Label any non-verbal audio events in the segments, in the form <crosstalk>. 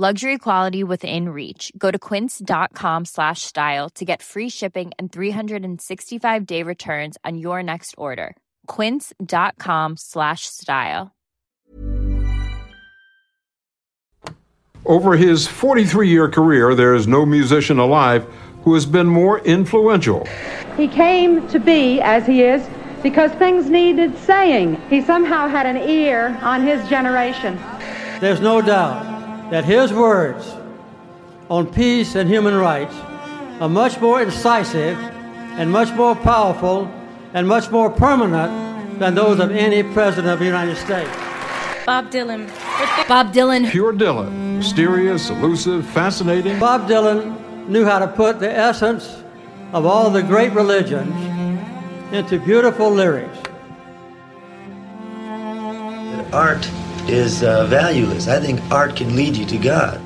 Luxury quality within reach. Go to quince.com slash style to get free shipping and 365 day returns on your next order. Quince.com slash style. Over his 43 year career, there is no musician alive who has been more influential. He came to be as he is because things needed saying. He somehow had an ear on his generation. There's no doubt that his words on peace and human rights are much more incisive and much more powerful and much more permanent than those of any president of the United States. Bob Dylan. Bob Dylan. Pure Dylan. Mysterious, elusive, fascinating. Bob Dylan knew how to put the essence of all the great religions into beautiful lyrics. Art is uh, valueless. I think art can lead you to God.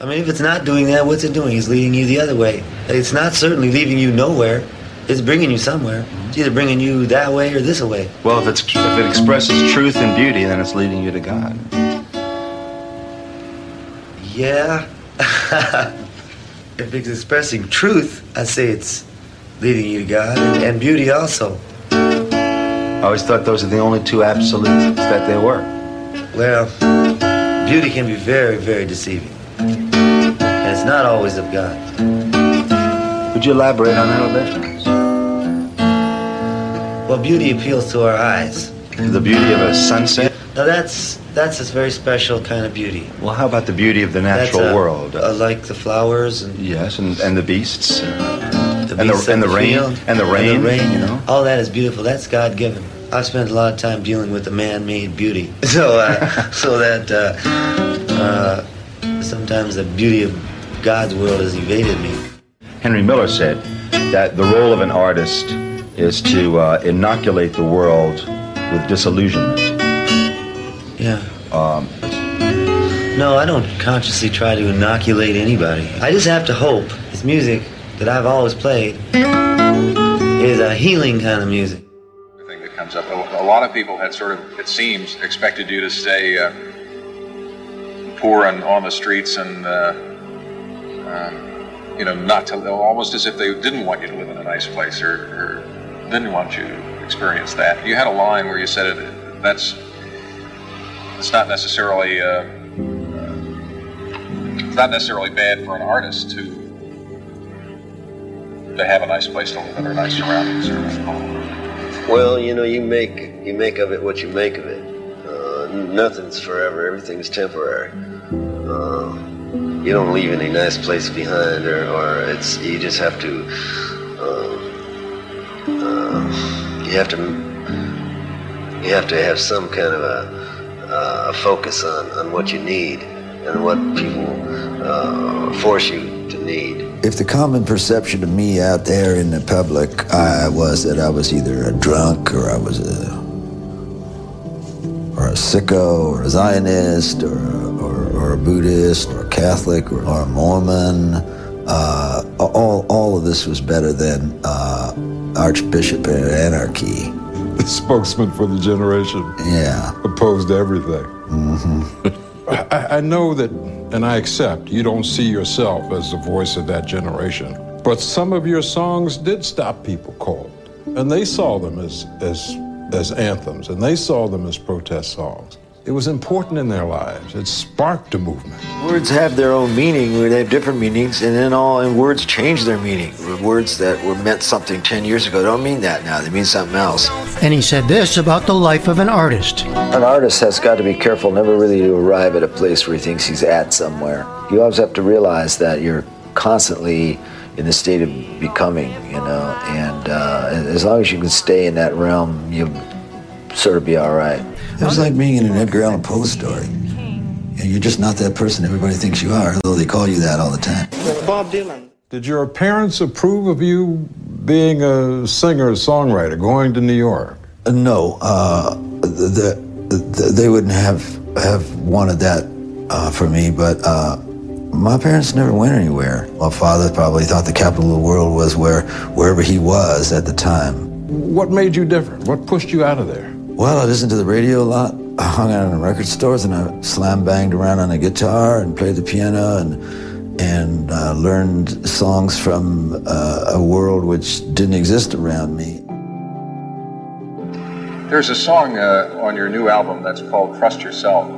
I mean, if it's not doing that, what's it doing? It's leading you the other way. It's not certainly leaving you nowhere. It's bringing you somewhere. It's either bringing you that way or this way. Well, if it's if it expresses truth and beauty, then it's leading you to God. Yeah. <laughs> if it's expressing truth, I say it's leading you to God and, and beauty also. I always thought those are the only two absolutes that there were. Well, beauty can be very, very deceiving. And it's not always of God. Would you elaborate on that a bit? Well, beauty appeals to our eyes. The beauty of a sunset? Now that's that's a very special kind of beauty. Well, how about the beauty of the natural uh, world? uh, like the flowers and yes, and, and the beasts. the and beasts the, and of the rain. And the rain, and the rain. you know? All that is beautiful. That's God given. I've spent a lot of time dealing with the man-made beauty, <laughs> so uh, <laughs> so that uh, uh, sometimes the beauty of God's world has evaded me. Henry Miller said that the role of an artist is to uh, inoculate the world with disillusionment. Yeah. Um, No, I don't consciously try to inoculate anybody. I just have to hope this music that I've always played is a healing kind of music. thing that comes up. A, a lot of people had sort of, it seems, expected you to stay uh, poor and on the streets and, uh, um, you know, not to, almost as if they didn't want you to live in a nice place or, or didn't want you to experience that. You had a line where you said it, that's, it's not necessarily, uh, it's not necessarily bad for an artist to to have a nice place to live in or nice surroundings or Well, you know, you make you make of it what you make of it. Uh, nothing's forever. Everything's temporary. Uh, you don't leave any nice place behind, or, or it's you just have to. Uh, uh, you have to. You have to have some kind of a, uh, focus on, on what you need and what people uh, force you to need. If the common perception of me out there in the public uh, was that I was either a drunk or I was a or a sicko or a Zionist or or, or a Buddhist or a Catholic or, or a Mormon, uh, all all of this was better than uh, Archbishop Anarchy. The spokesman for the generation. Yeah. Opposed to everything. Mm-hmm. I, I know that, and I accept, you don't see yourself as the voice of that generation. But some of your songs did stop people cold. And they saw them as, as, as anthems, and they saw them as protest songs. It was important in their lives. It sparked a movement. Words have their own meaning. They have different meanings, and then all and words change their meaning. Words that were meant something ten years ago don't mean that now. They mean something else. And he said this about the life of an artist. An artist has got to be careful never really to arrive at a place where he thinks he's at somewhere. You always have to realize that you're constantly in the state of becoming, you know, and uh, as long as you can stay in that realm, you'll sort of be all right. It was like being in an Edgar Allan Poe story. And you're just not that person everybody thinks you are, though they call you that all the time. Bob Dylan. Did your parents approve of you being a singer, songwriter, going to New York? Uh, no, uh, the, the, the, they wouldn't have have wanted that uh, for me, but uh, my parents never went anywhere. My father probably thought the capital of the world was where wherever he was at the time. What made you different? What pushed you out of there? Well, I listened to the radio a lot. I hung out in record stores and I slam banged around on a guitar and played the piano and and uh, learned songs from uh, a world which didn't exist around me. There's a song uh, on your new album that's called "Trust Yourself"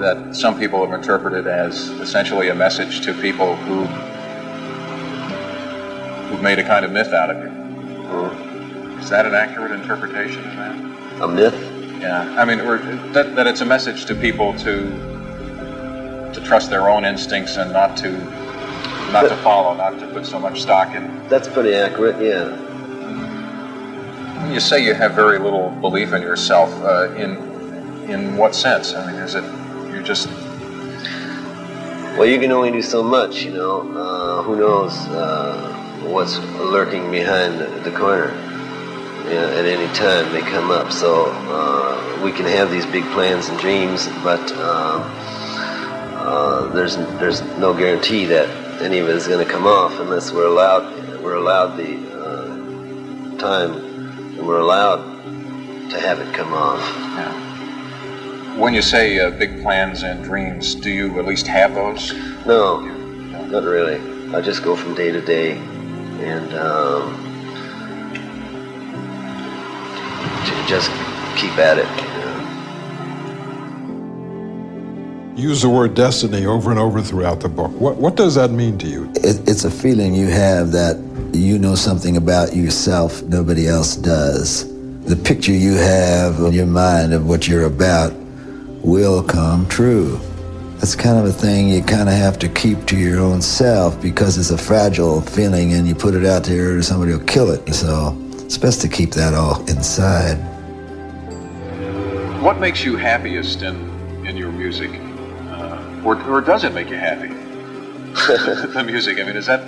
that some people have interpreted as essentially a message to people who who've made a kind of myth out of you. Is that an accurate interpretation of that? A myth? Yeah, I mean, that, that it's a message to people to to trust their own instincts and not to not But- to follow, not to put so much stock in. That's pretty accurate, yeah. When you say you have very little belief in yourself, uh, in in what sense? I mean, is it you're just Well, you can only do so much, you know. Uh, who knows uh, what's lurking behind the, the corner? You know, at any time they come up. So uh, we can have these big plans and dreams, but um, uh, there's there's no guarantee that any of it is going to come off unless we're allowed we're allowed the uh, time and we're allowed to have it come off. when you say uh, big plans and dreams, do you at least have those? No, not really. I just go from day to day and um, just keep at it. Use the word destiny over and over throughout the book. What, what does that mean to you? It, it's a feeling you have that you know something about yourself nobody else does. The picture you have in your mind of what you're about will come true. That's kind of a thing you kind of have to keep to your own self because it's a fragile feeling and you put it out there or somebody will kill it. So it's best to keep that all inside. What makes you happiest in in your music, uh, or or does it make you happy? <laughs> the music. I mean, is that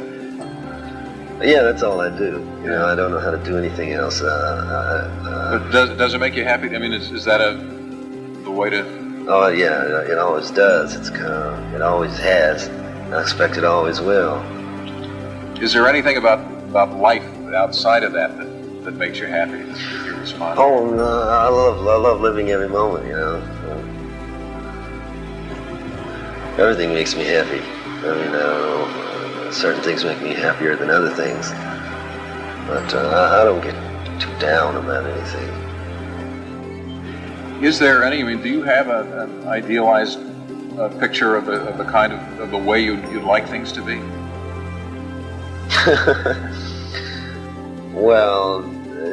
Yeah, that's all I do. You know, I don't know how to do anything else. Uh, uh, But does, does it make you happy? I mean, is, is that a the way to? oh yeah, it always does. It's kind of, it always has. I expect it always will. Is there anything about about life outside of that that, that makes you happy? Oh, no, I love, I love living every moment. You know, everything makes me happy. I mean, I don't know. uh, Certain things make me happier than other things, but uh, I, I don't get too down about anything. Is there any? I mean, do you have a, an idealized uh, picture of the of the kind of, of the way you'd, you'd like things to be? <laughs> Well,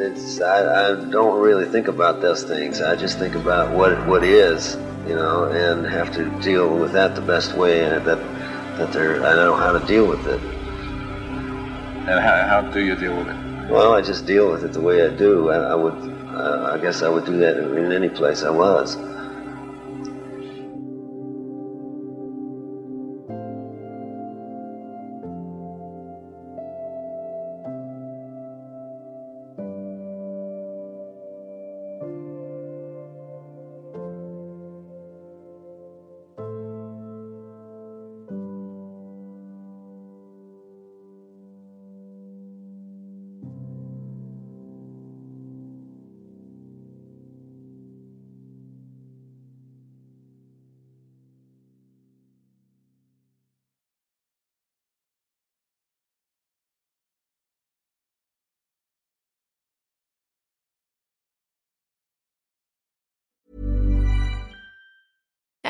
it's I, I don't really think about those things. I just think about what what is, you know, and have to deal with that the best way, and that that there I know how to deal with it. And how, how do you deal with it? Well, I just deal with it the way I do. I, I would, uh, I guess, I would do that in any place I was.